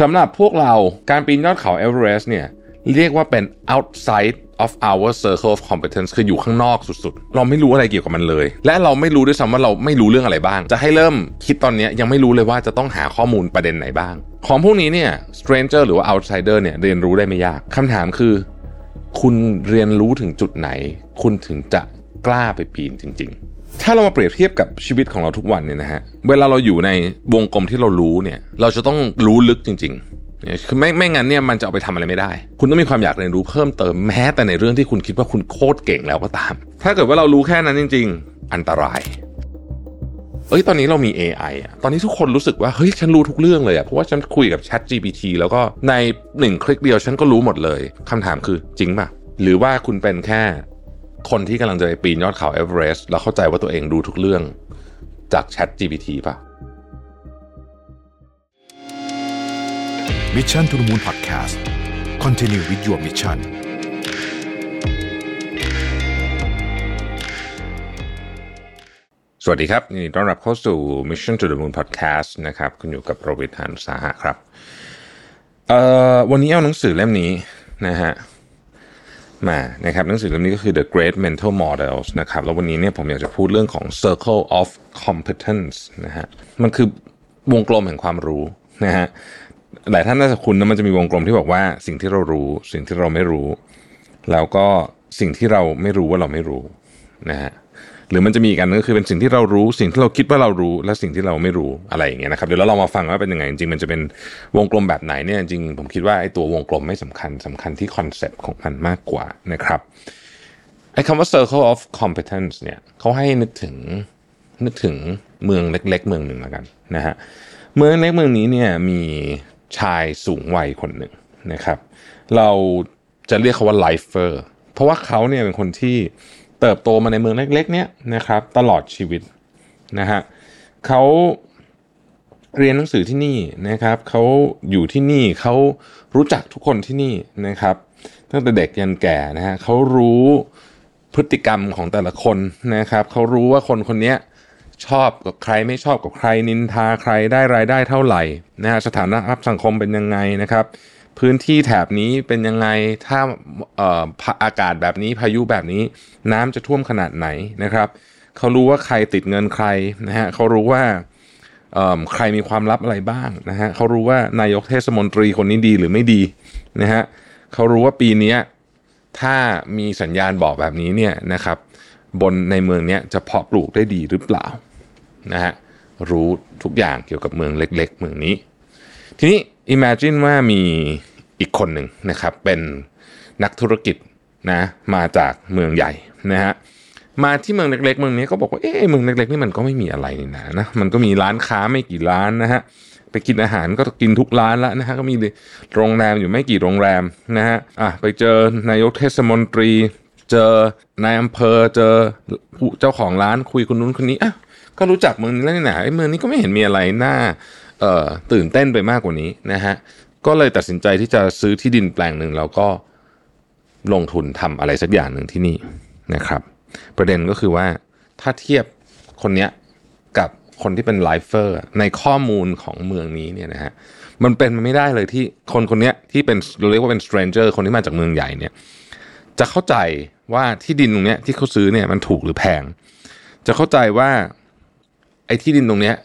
สำหรับพวกเราการปีนยอดเขาเอเวอเรสต์เนี่ยเรียกว่าเป็น outside of our circle of competence คืออยู่ข้างนอกสุดๆ เราไม่รู้อะไรเกี่ยวกับมันเลย และเราไม่รู้ด้วยซ้ำว่าเราไม่รู้เรื่องอะไรบ้าง จะให้เริ่มคิดตอนนี้ยังไม่รู้เลยว่าจะต้องหาข้อมูลประเด็นไหนบ้าง ของพวกนี้เนี่ย stranger หรือว่า outsider เนี่ยเรียนรู้ได้ไม่ยากคำถามคือ คุณเรียนรู้ถึงจุดไหน คุณถึงจะกล้าไปปีนจริง ๆ ถ้าเรามาเปรียบเทียบกับชีวิตของเราทุกวันเนี่ยนะฮะเวลาเราอยู่ในวงกลมที่เรารู้เนี่ย เราจะต้องรู้ลึกจริงๆคือไม่ไม่งั้นเนี่ยมันจะเอาไปทำอะไรไม่ได้ คุณต้องมีความอยากเรียนรู้เพิ่มเติมแม้แต่ในเรื่องที่คุณคิดว่าคุณโคตรเก่งแล้วก็ตาม ถ้าเกิดว่าเรารู้แค่นั้นจริง ๆ อันตรายเอ้ยตอนนี้เรามี AI อะ ตอนนี้ทุกคนรู้สึกว่า เฮ้ย ฉันรู้ทุกเรื่องเลยอะ เพราะว่าฉันคุยกับ Chat GPT แล้วก็ในหนึ่งคลิกเดียวฉันก็รู้หมดเลย คำถามคือจริงป่ะ หรือว่าคุณเป็นแค่ คนที่กำลังจะไปปีนยอดเขาเอเวอเรสต์แล้วเข้าใจว่าตัวเองรู้ทุกเรื่องจาก Chat GPT ป่ะ Mission to the Moon Podcast Continue with your mission สวัสดีครับยินดีต้อนรับเข้าสู่ Mission to the Moon Podcast นะครับ คุณอยู่กับโรบิทหานุสาหะครับ เอ่อวันนี้เอาหนังสือเล่มนี้นะฮะ มานะครับหนังสือเล่มนี้ก็คือ The Great Mental Models นะครับแล้ววันนี้เนี่ยผมอยากจะพูดเรื่องของ Circle of Competence นะฮะมันคือวงกลมแห่งความรู้นะฮะหลายท่านน่าจะคุ้นนะมันจะมีวงกลมที่บอกว่าสิ่งที่เรารู้ สิ่งที่เราไม่รู้ แล้วก็สิ่งที่เราไม่รู้ว่าเราไม่รู้นะฮะ หรือมันจะมีอีกอันนึงก็คือเป็นสิ่งที่เรารู้ สิ่งที่เราคิดว่าเรารู้ และสิ่งที่เราไม่รู้อะไรอย่างเงี้ยนะครับเดี๋ยวเราลองมาฟังว่าเป็นยังไงจริงๆมันจะเป็นวงกลมแบบไหนเนี่ยจริงผมคิดว่าไอ้ตัววงกลมไม่สำคัญสำคัญที่คอนเซปต์ของมันมากกว่านะครับไอ้คำว่า circle of competence เนี่ยเขาให้นึกถึงนึกถึงเมืองเล็ก ๆ เมืองหนึ่งแล้วกันนะฮะเมืองเล็กเมืองนี้เนี่ยมีชายสูงวัยคนหนึ่งนะครับ เราจะเรียกเขาว่า Lifer เพราะว่าเขาเนี่ยเป็นคนที่ เติบโตมาในเมืองเล็กๆเนี้ยนะครับตลอดชีวิตนะฮะเขาเรียนหนังสือที่นี่นะครับเขาอยู่ที่นี่เขารู้จักทุกคนที่นี่นะครับตั้งแต่เด็กยันแก่นะฮะเขารู้พฤติกรรมของแต่ละคนนะครับเขารู้ว่าคนคนนี้ชอบกับใครไม่ชอบกับใครนินทาใครได้รายได้เท่าไหร่นะฮะสถานะรับสังคมเป็นยังไงนะครับ พื้นที่แถบนี้เป็นยังไงถ้าเอ่ออากาศแบบนี้พายุแบบนี้ น้ำจะท่วมขนาดไหนนะครับเขารู้ว่าใครติดเงินใครนะฮะเขารู้ว่าเอ่อใครมีความลับอะไรบ้างนะฮะเขารู้ว่านายกเทศมนตรีคนนี้ดีหรือไม่ดีนะฮะเขารู้ว่าปีนี้ถ้ามีสัญญาณบอกแบบนี้เนี่ยนะครับ บนในเมืองนี้จะเพาะปลูกได้ดีหรือเปล่านะฮะรู้ทุกอย่างเกี่ยวกับเมืองเล็ก ๆ เมืองนี้ ทีนี้ imagine ว่ามีอีกคนหนึ่งนะครับ เป็นนักธุรกิจนะมาจากเมืองใหญ่นะฮะมาที่เมืองเล็กๆ เมืองนี้ก็บอกว่าเอ๊ะเมืองเล็กๆนี่มันก็ไม่มีอะไรนี่นะนะมันก็มีร้านค้าไม่กี่ร้านนะฮะไปกินอาหารก็กินทุกร้านแล้วนะฮะก็มีโรงแรมอยู่ไม่กี่โรงแรมนะฮะอะไปเจอนายกเทศมนตรี เจอนายอำเภอเจอผู้เจ้าของร้านคุยคนนู้นคนนี้อะก็รู้จักเมืองนี้แล้วนี่นะไอ้เมืองนี้ก็ไม่เห็นมีอะไรน่า ตื่นเต้นไปมากกว่านี้นะฮะก็เลยตัดสินใจที่จะซื้อที่ดินแปลงหนึ่งแล้วก็ลงทุนทำอะไรสักอย่างหนึ่งที่นี่นะครับ ประเด็นก็คือว่าถ้าเทียบคนเนี้ยกับคนที่เป็นไลฟ์เฟอร์ในข้อมูลของเมืองนี้เนี่ยนะฮะมันเป็นไม่ได้เลยที่คนคนเนี้ยที่เป็นเราเรียกว่าเป็น stranger คนที่มาจากเมืองใหญ่เนี่ย จะเข้าใจว่าที่ดินตรงเนี้ยที่เขาซื้อเนี่ยมันถูกหรือแพง จะเข้าใจว่าไอ้ที่ดินตรงเนี้ย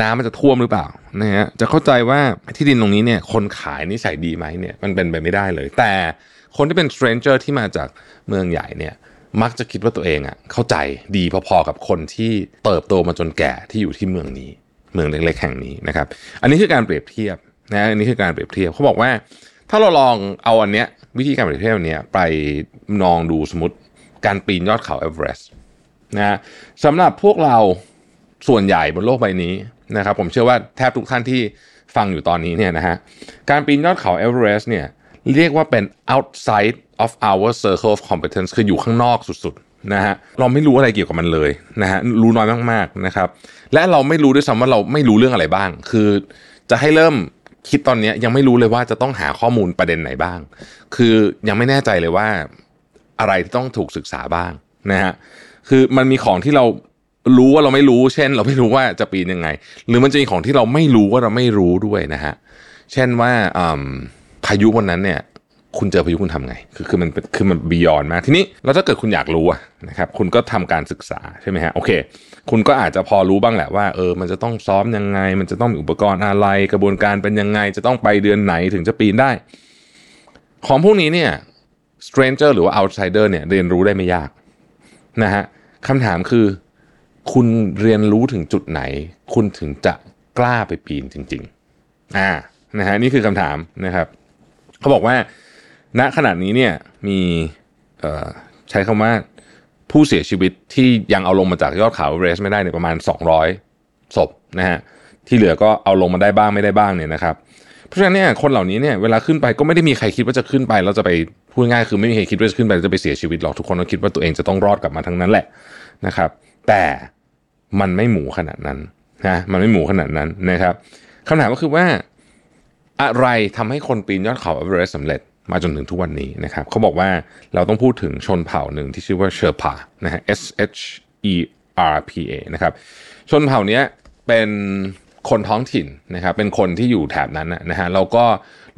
น้ำมันจะท่วมหรือเปล่านะฮะจะเข้าใจว่าที่ดินตรงนี้เนี่ยคนขายนิสัยดีไหมเนี่ยมันเป็นไปไม่ได้เลย แต่คนที่เป็น stranger ที่มาจากเมืองใหญ่เนี่ยมักจะคิดว่าตัวเองอะเข้าใจดีพอๆกับคนที่เติบโตมาจนแก่ที่อยู่ที่เมืองนี้ เมืองเล็กๆแห่งนี้นะครับ อันนี้คือการเปรียบเทียบนะอันนี้คือการเปรียบเทียบเขาบอกว่า ถ้าเราลองเอาอันเนี้ยวิธีการเปรียบเทียบอันเนี้ยไปลองดูสมมติการปีนยอดเขาเอเวอเรสต์นะสำหรับพวกเราส่วนใหญ่บนโลกใบนี้ นะครับผมเชื่อว่าแทบทุกท่านที่ฟังอยู่ตอนนี้เนี่ยนะฮะการปีนยอดเขาเอเวอเรสต์เนี่ยเรียกว่าเป็น outside of our circle of competence คืออยู่ข้างนอกสุดๆนะฮะเราไม่รู้อะไรเกี่ยวกับมันเลยนะฮะรู้น้อยมากๆนะครับและเราไม่รู้ด้วยซ้ำว่าเราไม่รู้เรื่องอะไรบ้าง คือจะให้เริ่มคิดตอนนี้ยังไม่รู้เลยว่าจะต้องหาข้อมูลประเด็นไหนบ้าง คือยังไม่แน่ใจเลยว่าอะไรที่ต้องถูกศึกษาบ้างนะฮะคือมันมีของที่เรา รู้ว่าเราไม่รู้ เช่น เราไม่รู้ว่าจะปีนยังไง หรือมันจะมีของที่เราไม่รู้ว่าเราไม่รู้ด้วยนะฮะ เช่นว่าพายุวันนั้นเนี่ย คุณเจอพายุคุณทำไง คือคือมันคือมันบียอนมากทีนี้แล้วถ้าเกิดคุณอยากรู้นะครับ คุณก็ทำการศึกษาใช่ไหมฮะโอเค คุณก็อาจจะพอรู้บ้างแหละว่าเออมันจะต้องซ้อมยังไง มันจะต้องมีอุปกรณ์อะไร กระบวนการเป็นยังไง จะต้องไปเดือนไหนถึงจะปีนได้ ของพวกนี้เนี่ย stranger หรือว่า outsider เนี่ยเรียนรู้ได้ไม่ยากนะฮะคำถามคือ คุณเรียนรู้ถึงจุดไหน คุณถึงจะกล้าไปปีนจริง ๆ อ่านะฮะนี่คือคำถามนะครับ เขาบอกว่า ณขณะนี้เนี่ยมีใช้คำว่าผู้เสียชีวิตที่ยังเอาลงมาจากยอดเขาเรสไม่ได้เนี่ยประมาณ 200ศพนะฮะที่เหลือก็เอาลงมาได้บ้างไม่ได้บ้างเนี่ยนะครับ เพราะฉะนั้นเนี่ยคนเหล่านี้เนี่ยเวลาขึ้นไปก็ไม่ได้มีใครคิดว่าจะขึ้นไปแล้วจะไปพูดง่ายคือไม่มีใครคิดว่าจะขึ้นไปแล้วจะไปเสียชีวิตหรอกทุกคนก็คิดว่าตัวเองจะต้องรอดกลับมาทั้งนั้นแหละนะครับ แต่มันไม่หมูขนาดนั้นนะมันไม่หมูขนาดนั้นนะครับคำถามก็คือว่าอะไรทำให้คนปีนยอดเขาเอเวอเรสต์สำเร็จมาจนถึงทุกวันนี้นะครับเขาบอกว่าเราต้องพูดถึงชนเผ่าหนึ่งที่ชื่อว่าเชอร์พานะฮะ S H E R P A นะครับชนเผ่านี้เป็นคนท้องถิ่นนะครับเป็นคนที่อยู่แถบนั้นนะฮะเราก็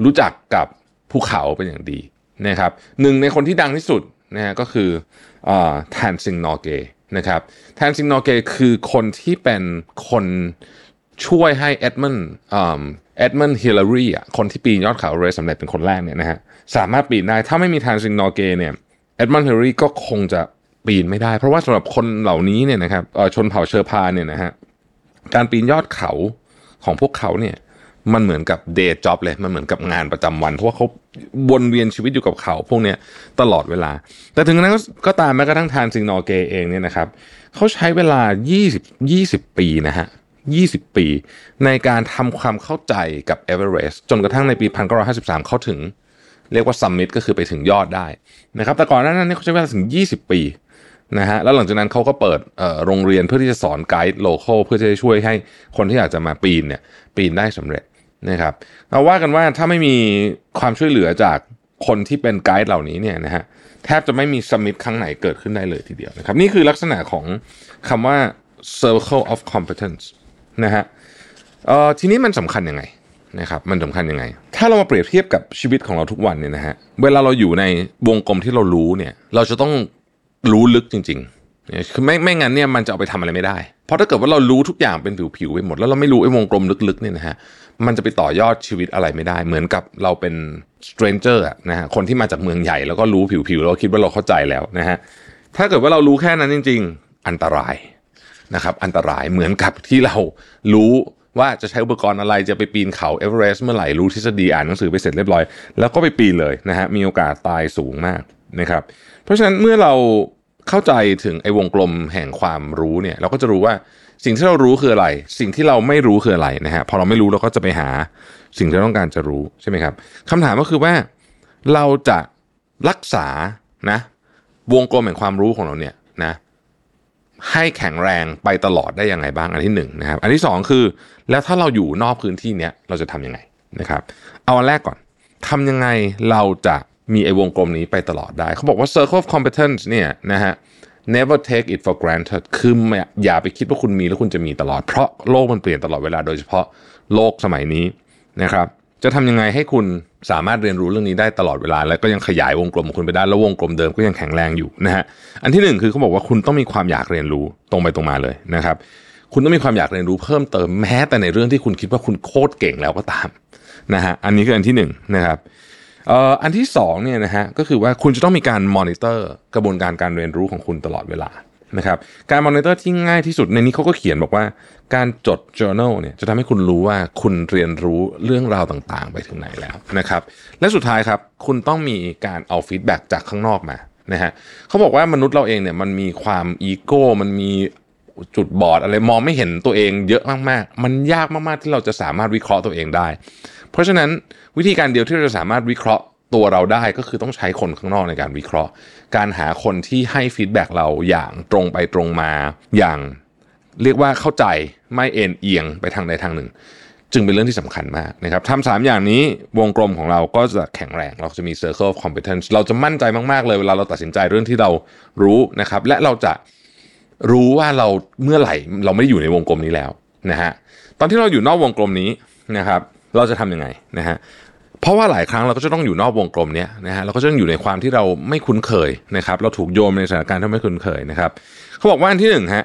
รู้จักกับภูเขาเป็นอย่างดีนะครับหนึ่งในคนที่ดังที่สุดนะฮะก็คือแทนซิงนอเก นะครับแทนซิงนอเกคือคนที่เป็นคนช่วยให้เอ็ดมันเอ็ดมันฮิลลารีอะคนที่ปีนยอดเขาเรสสำเร็จเป็นคนแรกเนี่ยนะฮะสามารถปีนได้ถ้าไม่มีเทนซิงนอร์เกย์เนี่ยเอ็ดมันด์ฮิลลารีก็คงจะปีนไม่ได้ เพราะว่าสำหรับคนเหล่านี้เนี่ยนะครับชนเผ่าเชอร์พาเนี่ยนะฮะการปีนยอดเขาของพวกเขาเนี่ย มันเหมือนกับ day job เลย มันเหมือนกับงานประจำวัน เพราะว่าเขาวนเวียนชีวิตอยู่กับเขาพวกเนี้ยตลอดเวลา แต่ถึงนั้นก็ตามแม้กระทั่งเทนซิงนอร์เกย์เองเนี่ยนะครับเขาใช้เวลา 20 20 ปีนะฮะ20 ปี ในการทำความเข้าใจกับเอเวอเรสต์จนกระทั่งในปี 1953 เขาถึง เรียกว่า summit ก็คือไปถึงยอดได้นะครับ แต่ก่อนหน้านั้นเขาใช้เวลาถึง 20 ปีนะฮะแล้วหลังจากนั้นเขาก็เปิดโรงเรียนเพื่อที่จะสอนไกด์ local เพื่อจะช่วยให้คนที่อยากจะมาปีนเนี่ยปีนได้สำเร็จ นะครับเราว่ากันว่าถ้าไม่มีความช่วยเหลือจากคนที่เป็นไกด์เหล่านี้เนี่ยนะฮะแทบจะไม่มี summit ครั้งไหนเกิดขึ้นได้เลยทีเดียวนะครับ นี่คือลักษณะของคำว่า circle of competence นะฮะเอ่อทีนี้มันสำคัญยังไงนะครับมันสำคัญยังไง ถ้าเรามาเปรียบเทียบกับชีวิตของเราทุกวันเนี่ยนะฮะเวลาเราอยู่ในวงกลมที่เรารู้เนี่ย เราจะต้องรู้ลึกจริง ๆ คือไม่ไม่งั้นเนี่ยมันจะเอาไปทำอะไรไม่ได้ เพราะถ้าเกิดว่าเรารู้ทุกอย่างเป็นผิวๆไปหมด แล้วเราไม่รู้ไอ้วงกลมลึกๆเนี่ยนะฮะมันจะไปต่อยอดชีวิตอะไรไม่ได้ เหมือนกับเราเป็น stranger อะนะฮะคนที่มาจากเมืองใหญ่แล้วก็รู้ผิวๆแล้วคิดว่าเราเข้าใจแล้วนะฮะถ้าเกิดว่าเรารู้แค่นั้นจริง ๆ อันตรายนะครับอันตรายเหมือนกับที่เรารู้ว่าจะใช้อุปกรณ์อะไรจะไปปีนเขาเอเวอเรสต์เมื่อไหร่รู้ทฤษฎีอ่านหนังสือไปเสร็จเรียบร้อย แล้วก็ไปปีนเลยนะฮะมีโอกาสตายสูงมากนะครับ เพราะฉะนั้นเมื่อเรา เข้าใจถึงไอ้วงกลมแห่งความรู้เนี่ย เราก็จะรู้ว่าสิ่งที่เรารู้คืออะไร สิ่งที่เราไม่รู้คืออะไรนะฮะพอเราไม่รู้เราก็จะไปหาสิ่งที่เราต้องการจะรู้ใช่ไหมครับคำถามก็คือว่าเราจะรักษานะ วงกลมแห่งความรู้ของเราเนี่ยนะให้แข็งแรงไปตลอดได้ยังไงบ้างอันที่หนึ่งนะครับ อันที่สองคือแล้วถ้าเราอยู่นอกพื้นที่เนี้ยเราจะทำยังไงนะครับ เอาอันแรกก่อนทำยังไงเราจะ มีไอ้วงกลมนี้ไปตลอดได้ เขาบอกว่า circle of competence เนี่ยนะฮะ never take it for granted คืออย่าไปคิดว่าคุณมีแล้วคุณจะมีตลอด เพราะโลกมันเปลี่ยนตลอดเวลาโดยเฉพาะโลกสมัยนี้นะครับ จะทำยังไงให้คุณสามารถเรียนรู้เรื่องนี้ได้ตลอดเวลา แล้วก็ยังขยายวงกลมของคุณไปได้แล้ววงกลมเดิมก็ยังแข็งแรงอยู่นะฮะ อันที่หนึ่งคือเขาบอกว่าคุณต้องมีความอยากเรียนรู้ตรงไปตรงมาเลยนะครับ คุณต้องมีความอยากเรียนรู้เพิ่มเติมแม้แต่ในเรื่องที่คุณคิดว่าคุณโคตรเก่งแล้วก็ตามนะฮะ อันนี้คืออันที่หนึ่งนะครับ อันที่สองเนี่ยนะฮะก็คือว่าคุณจะต้องมีการมอนิเตอร์กระบวนการการเรียนรู้ของคุณตลอดเวลานะครับการมอนิเตอร์ที่ง่ายที่สุดในนี้เขาก็เขียนบอกว่าการจด journal เนี่ยจะทำให้คุณรู้ว่าคุณเรียนรู้เรื่องราวต่างๆ ไปถึงไหนแล้วนะครับและสุดท้ายครับคุณต้องมีการเอา feedback จากข้างนอกมานะฮะเขาบอกว่ามนุษย์เราเองเนี่ยมันมีความอีโก้มันมีจุดบอดอะไรมองไม่เห็นตัวเองเยอะมากๆ มันยากมากๆที่เราจะสามารถวิเคราะห์ตัวเองได้ เพราะฉะนั้นวิธีการเดียวที่เราจะสามารถวิเคราะห์ตัวเราได้ก็คือต้องใช้คนข้างนอกในการวิเคราะห์ การหาคนที่ให้ feedback เราอย่างตรงไปตรงมาอย่างเรียกว่าเข้าใจไม่เอ็นเอียงไปทางใดทางหนึ่ง จึงเป็นเรื่องที่สำคัญมากนะครับทำสามอย่างนี้วงกลมของเราก็จะแข็งแรงเราจะมี circle of competence เราจะมั่นใจมากๆเลยเวลาเราตัดสินใจเรื่องที่เรารู้นะครับ และเราจะรู้ว่าเราเมื่อไหร่เราไม่ได้อยู่ในวงกลมนี้แล้วนะฮะตอนที่เราอยู่นอกวงกลมนี้นะครับ เราจะทำยังไงนะฮะเพราะว่าหลายครั้งเราก็จะต้องอยู่นอกวงกลมเนี้ยนะฮะเราก็จะต้องอยู่ในความที่เราไม่คุ้นเคยนะครับ เราถูกโยนในสถานการณ์ที่ไม่คุ้นเคยนะครับเขาบอกว่าอันที่หนึ่งฮะ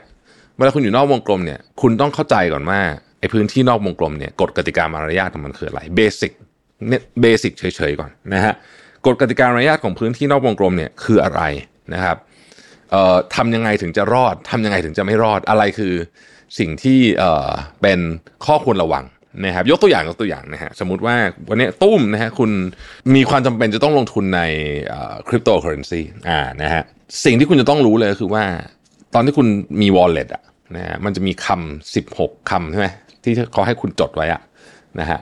เวลาคุณอยู่นอกวงกลมเนี่ย คุณต้องเข้าใจก่อนว่าไอ้พื้นที่นอกวงกลมเนี่ยกฎกติกามารยาทของมันคืออะไรเบสิกเนี่ยเบสิกเฉยๆก่อนนะฮะกฎกติกามารยาทของพื้นที่นอกวงกลมเนี่ยคืออะไรนะครับเอ่อทำยังไงถึงจะรอดทำยังไงถึงจะไม่รอดอะไรคือสิ่งที่เอ่อเป็นข้อควรระวัง นะครับยกตัวอย่างยกตัวอย่างนะฮะสมมติว่าวันนี้ตุ้มนะฮะคุณมีความจำเป็นจะต้องลงทุนในคริปโตเคอร์เรนซีอ่านะฮะสิ่งที่คุณจะต้องรู้เลยคือว่า ตอนที่คุณมี wallet อะนะฮะมันจะมีคำ16คำใช่ไหมที่เขาให้คุณจดไว้อะนะฮะ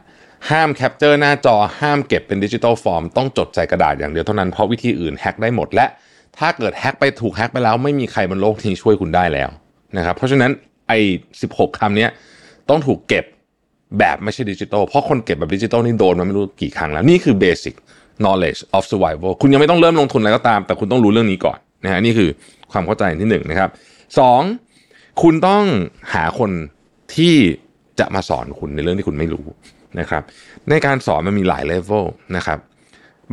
ห้าม capture หน้าจอห้ามเก็บเป็น digital form ต้องจดใส่กระดาษอย่างเดียวเท่านั้นเพราะวิธีอื่นแฮ็กได้หมดและ ถ้าเกิดแฮ็กไปถูกแฮ็กไปแล้วไม่มีใครบนโลกนี้ช่วยคุณได้แล้วนะครับเพราะฉะนั้นไอ้16คำนี้ต้องถูกเก็บ แบบไม่ใช่ดิจิทัลเพราะคนเก็บแบบดิจิทัลนี่โดนมาไม่รู้กี่ครั้งแล้ว นี่คือ basic knowledge of survival คุณยังไม่ต้องเริ่มลงทุนอะไรก็ตาม แต่คุณต้องรู้เรื่องนี้ก่อนนะฮะนี่คือความเข้าใจที่หนึ่งนะครับสองคุณต้องหาคนที่จะมาสอนคุณในเรื่องที่คุณไม่รู้นะครับ ในการสอนมันมีหลายเลเวลนะครับ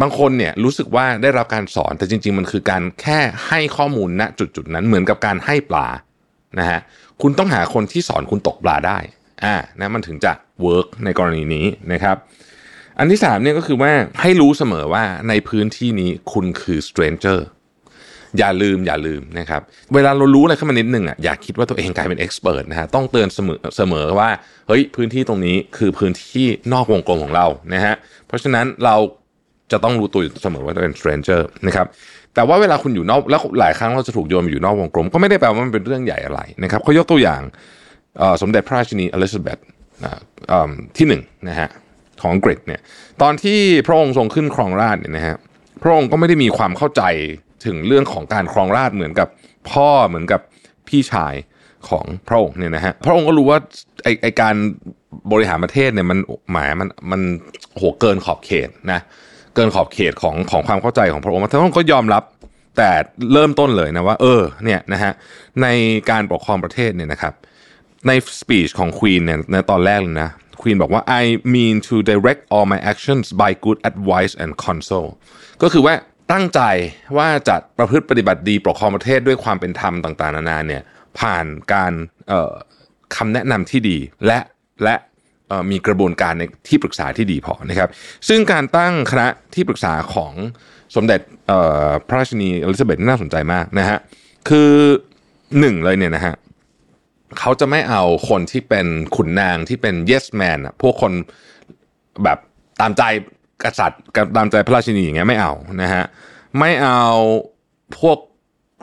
บางคนเนี่ยรู้สึกว่าได้รับการสอนแต่จริง ๆ มันคือการแค่ให้ข้อมูลณจุดๆนั้นเหมือนกับการให้ปลานะฮะคุณต้องหาคนที่สอนคุณตกปลาได้ อ่านะมันถึงจะเวิร์กในกรณีนี้นะครับ อันที่สามเนี่ยก็คือว่าให้รู้เสมอว่าในพื้นที่นี้คุณคือ stranger อย่าลืมอย่าลืมนะครับ เวลาเรารู้อะไรขึ้นมานิดนึงอะอย่าคิดว่าตัวเองกลายเป็นเอ็กซ์เพรสนะฮะต้องเตือนเสมอเสมอว่าเฮ้ยพื้นที่ตรงนี้คือพื้นที่นอกวงกลมของเรานะฮะเพราะฉะนั้นเราจะต้องรู้ตัวอยู่เสมอว่าเป็น stranger นะครับแต่ว่าเวลาคุณอยู่นอกแล้วหลายครั้งเราจะถูกโยนไปอยู่นอกวงกลม ก็ไม่ได้แปลว่ามันเป็นเรื่องใหญ่อะไรนะครับเขายกตัวอย่าง สมเด็จพระราชินีอลิซาเบธที่หนึ่งนะฮะของอังกฤษเนี่ยตอนที่พระองค์ทรงขึ้นครองราชเนี่ยนะฮะพระองค์ก็ไม่ได้มีความเข้าใจถึงเรื่องของการครองราชเหมือนกับพ่อเหมือนกับพี่ชายของพระองค์เนี่ยนะฮะพระองค์ก็รู้ว่าไอไอการบริหารประเทศเนี่ยมันหมายมันมันโหเกินขอบเขตนะเกินขอบเขตของของความเข้าใจของพระองค์พระองค์ก็ยอมรับแต่เริ่มต้นเลยนะว่า เออเนี่ยนะฮะในการปกครองประเทศเนี่ยนะครับ ในสปีชของควีนเนี่ยในตอนแรกเลยนะควีนบอกว่า I mean to direct all my actions by good advice and counsel ก็คือว่าตั้งใจว่าจะประพฤติปฏิบัติดีปกครองประเทศด้วยความเป็นธรรมต่างๆ นานาเนี่ยผ่านการคำแนะนำที่ดีและและมีกระบวนการในที่ปรึกษาที่ดีพอนะครับ ซึ่งการตั้งคณะที่ปรึกษาของสมเด็จพระราชินีอลิซาเบธน่าสนใจมากนะฮะคือหนึ่งเลยเนี่ยนะฮะ เขาจะไม่เอาคนที่เป็นขุนนางที่เป็น yes man อะพวกคนแบบตามใจกษัตริย์ตามใจพระราชินีอย่างเงี้ยไม่เอานะฮะไม่เอาพวก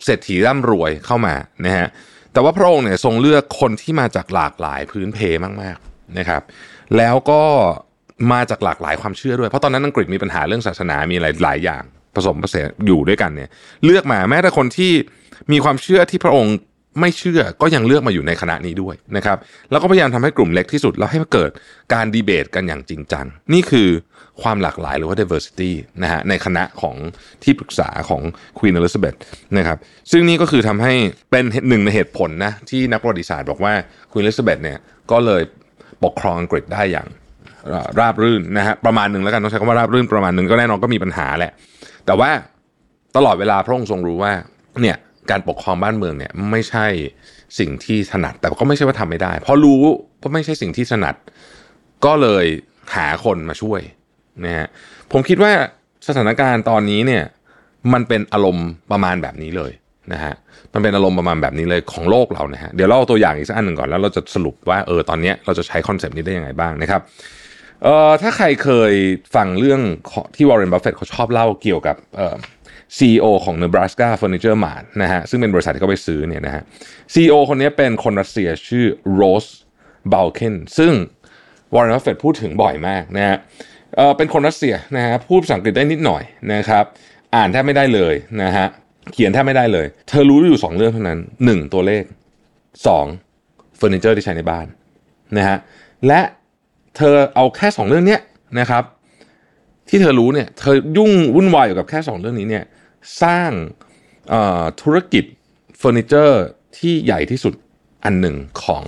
เศรษฐีร่ำรวยเข้ามานะฮะแต่ว่าพระองค์เนี่ยทรงเลือกคนที่มาจากหลากหลายพื้นเพมากๆนะครับ แล้วก็มาจากหลากหลายความเชื่อด้วยเพราะตอนนั้นอังกฤษมีปัญหาเรื่องศาสนามีหลายหลายอย่างผสมผสานอยู่ด้วยกันเนี่ย เลือกมาแม้แต่คนที่มีความเชื่อที่พระองค์ ไม่เชื่อก็ยังเลือกมาอยู่ในคณะนี้ด้วยนะครับ แล้วก็พยายามทำให้กลุ่มเล็กที่สุด แล้วให้เกิดการดีเบตกันอย่างจริงจัง นี่คือความหลากหลายหรือว่า diversity นะฮะในคณะของที่ปรึกษาของ Queen Elizabeth นะครับ ซึ่งนี่ก็คือทำให้เป็นหนึ่งในเหตุผลนะที่นักประวัติศาสตร์บอกว่า Queen Elizabeth เนี่ยก็เลยปกครองอังกฤษได้อย่างราบรื่นนะฮะประมาณหนึ่งแล้วกันต้องใช้คำว่าราบรื่นประมาณหนึ่งก็แน่นอนก็มีปัญหาแหละ แต่ว่าตลอดเวลาพระองค์ทรงรู้ว่าเนี่ย การปกครองบ้านเมืองเนี่ยไม่ใช่สิ่งที่ถนัด แต่ก็ไม่ใช่ว่าทำไม่ได้เพราะรู้ว่าไม่ใช่สิ่งที่ถนัด ก็เลยหาคนมาช่วยนะฮะผมคิดว่าสถานการณ์ตอนนี้เนี่ยมันเป็นอารมณ์ประมาณแบบนี้เลยนะฮะมันเป็นอารมณ์ประมาณแบบนี้เลยของโลกเรานะฮะเดี๋ยวเราเอาตัวอย่างอีกสักอันหนึ่งก่อนแล้วเราจะสรุปว่าเออตอนนี้เราจะใช้คอนเซปต์นี้ได้ยังไงบ้างนะครับเอ่อถ้าใครเคยฟังเรื่องที่วอร์เรนบัฟเฟตต์เขาชอบเล่าเกี่ยวกับเอ่อ CEO ของ Nebraska Furniture Mart นะฮะซึ่งเป็นบริษัทที่เขาไปซื้อเนี่ยนะฮะ CEO คนนี้เป็นคนรัสเซียชื่อโรสบ a ลเคนซึ่งวอร์เรนบัฟเฟตต์พูดถึงบ่อยมากนะฮะเออเป็นคนรัสเซียนะฮะพูดภาษาอังกฤษได้นิดหน่อยนะครับ อ่านแทบไม่ได้เลยนะฮะเขียนแทบไม่ได้เลย เธอรู้อยู่ 2 เรื่องเท่านั้น 1 ตัวเลข2เฟอร์นิเจอร์ที่ใช้ในบ้านนะฮะและเธอเอาแค่ 2 เรื่องเนี้ยนะครับ ที่เธอรู้เนี่ย เธอยุ่งวุ่นวายอยู่กับแค่ 2 เรื่องนี้เนี่ย สร้างธุรกิจเฟอร์นิเจอร์ที่ใหญ่ที่สุดอันหนึ่งของ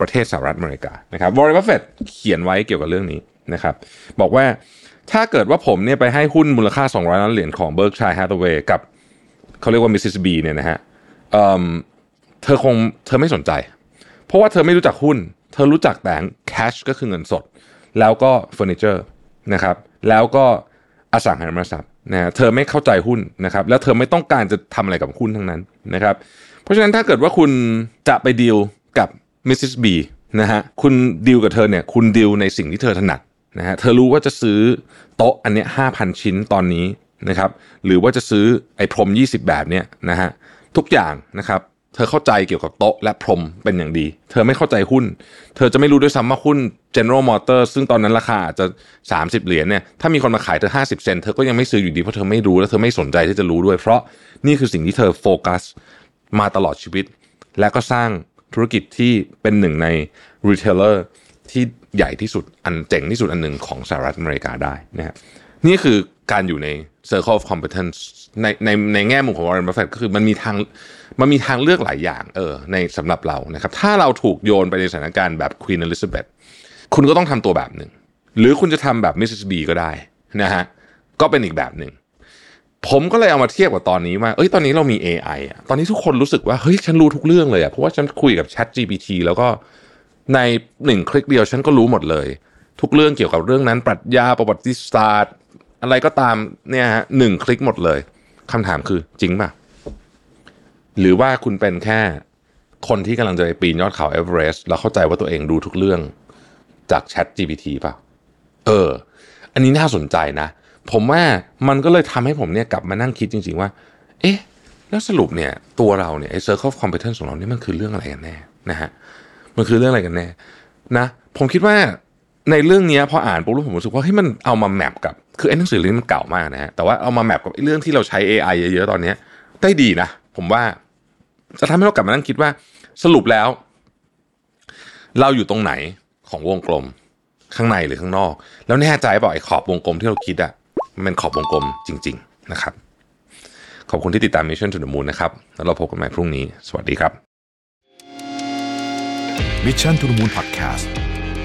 ประเทศสหรัฐอเมริกานะครับวอร์เรนบัฟเฟตต์เขียนไว้เกี่ยวกับเรื่องนี้นะครับ บอกว่าถ้าเกิดว่าผมเนี่ยไปให้หุ้นมูลค่า 200 ล้านเหรียญของ Berkshire Hathaway กับเขาเรียกว่า Mrs. B เนี่ยนะฮะเธอคงเธอไม่สนใจ เพราะว่าเธอไม่รู้จักหุ้น เธอรู้จักแต่ cash ก็คือเงินสด แล้วก็เฟอร์นิเจอร์นะครับ แล้วก็อสังหาริมทรัพย์ นะเธอไม่เข้าใจหุ้นนะครับ แล้วเธอไม่ต้องการจะทำอะไรกับหุ้นทั้งนั้นนะครับ เพราะฉะนั้นถ้าเกิดว่าคุณจะไปดีลกับมิสซิสบีนะฮะคุณดีลกับเธอเนี่ยคุณดีลในสิ่งที่เธอถนัดนะฮะเธอรู้ว่าจะซื้อโต๊ะอันเนี้ยห้าพันชิ้นตอนนี้นะครับ หรือว่าจะซื้อไอ้พรม 20 แบบเนี้ยนะฮะทุกอย่างนะครับ เธอเข้าใจเกี่ยวกับโต๊ะและพรมเป็นอย่างดี เธอไม่เข้าใจหุ้น เธอจะไม่รู้ด้วยซ้ำว่าหุ้น General Motors ซึ่งตอนนั้นราคาอาจจะ 30 เหรียญเนี่ย ถ้ามีคนมาขายเธอ 50 เซนต์เธอก็ยังไม่ซื้ออยู่ดีเพราะเธอไม่รู้และเธอไม่สนใจที่จะรู้ด้วย เพราะนี่คือสิ่งที่เธอโฟกัสมาตลอดชีวิต และก็สร้างธุรกิจที่เป็นหนึ่งใน retailer ที่ใหญ่ที่สุดอันเจ๋งที่สุดอันหนึ่งของสหรัฐอเมริกาได้นะครับนี่คือการอยู่ใน Circle of Competence ในในในแง่มุมของ Warren Buffett ก็คือมันมีทางมันมีทางเลือกหลายอย่างเออในสำหรับเรานะครับ ถ้าเราถูกโยนไปในสถานการณ์แบบ Queen Elizabeth คุณก็ต้องทำตัวแบบหนึ่ง หรือคุณจะทำแบบ Mrs. B ก็ได้นะฮะก็เป็นอีกแบบหนึ่งผมก็เลยเอามาเทียบกับตอนนี้ว่า เอ้ย ตอนนี้เรามี AI อะ ตอนนี้ทุกคนรู้สึกว่า เฮ้ย ฉันรู้ทุกเรื่องเลยอะ เพราะว่าฉันคุยกับ Chat GPT แล้วก็ในหนึ่งคลิกเดียวฉันก็รู้หมดเลย ทุกเรื่องเกี่ยวกับเรื่องนั้น ปรัชญาประวัติศาสตร์ อะไรก็ตามเนี่ยฮะหนึ่งคลิกหมดเลยคำถามคือจริงป่ะ หรือว่าคุณเป็นแค่คนที่กำลังจะไปปีนยอดเขาเอเวอเรสต์แล้วเข้าใจว่าตัวเองรู้ทุกเรื่องจาก Chat GPT ป่ะ เออ อันนี้น่าสนใจนะ ผมว่ามันก็เลยทำให้ผมเนี่ยกลับมานั่งคิดจริง ๆ ว่า เอ๊ะ แล้วสรุปเนี่ย ตัวเราเนี่ยไอ้ circle of competence ของเราเนี่ยมันคือเรื่องอะไรกันแน่นะฮะ มันคือเรื่องอะไรกันแน่นะ ผมคิดว่า ในเรื่องนี้พออ่านปุ๊บแล้ผมรู้สึกว่าเฮ้ยมันเอามาแมปกับคือไอ้หนังสือเล่มนี้มันเก่ามากนะฮะแต่ว่าเอามาแมปกับเรื่องที่เราใช้ AI เยอะๆตอนนี้ได้ดีนะ ผมว่าจะทำให้เรากลับมานั่งคิดว่าสรุปแล้ว เราอยู่ตรงไหนของวงกลมข้างในหรือข้างนอก แล้วแน่ใจป่าไอ้ขอบวงกลมที่เราคิดอะมันเป็นขอบวงกลมจริง ๆ นะครับ ขอบคุณที่ติดตาม Mission to the Moon นะครับ แล้วเราพบกันใหม่พรุ่งนี้ สวัสดีครับ Mission to the Moon Podcast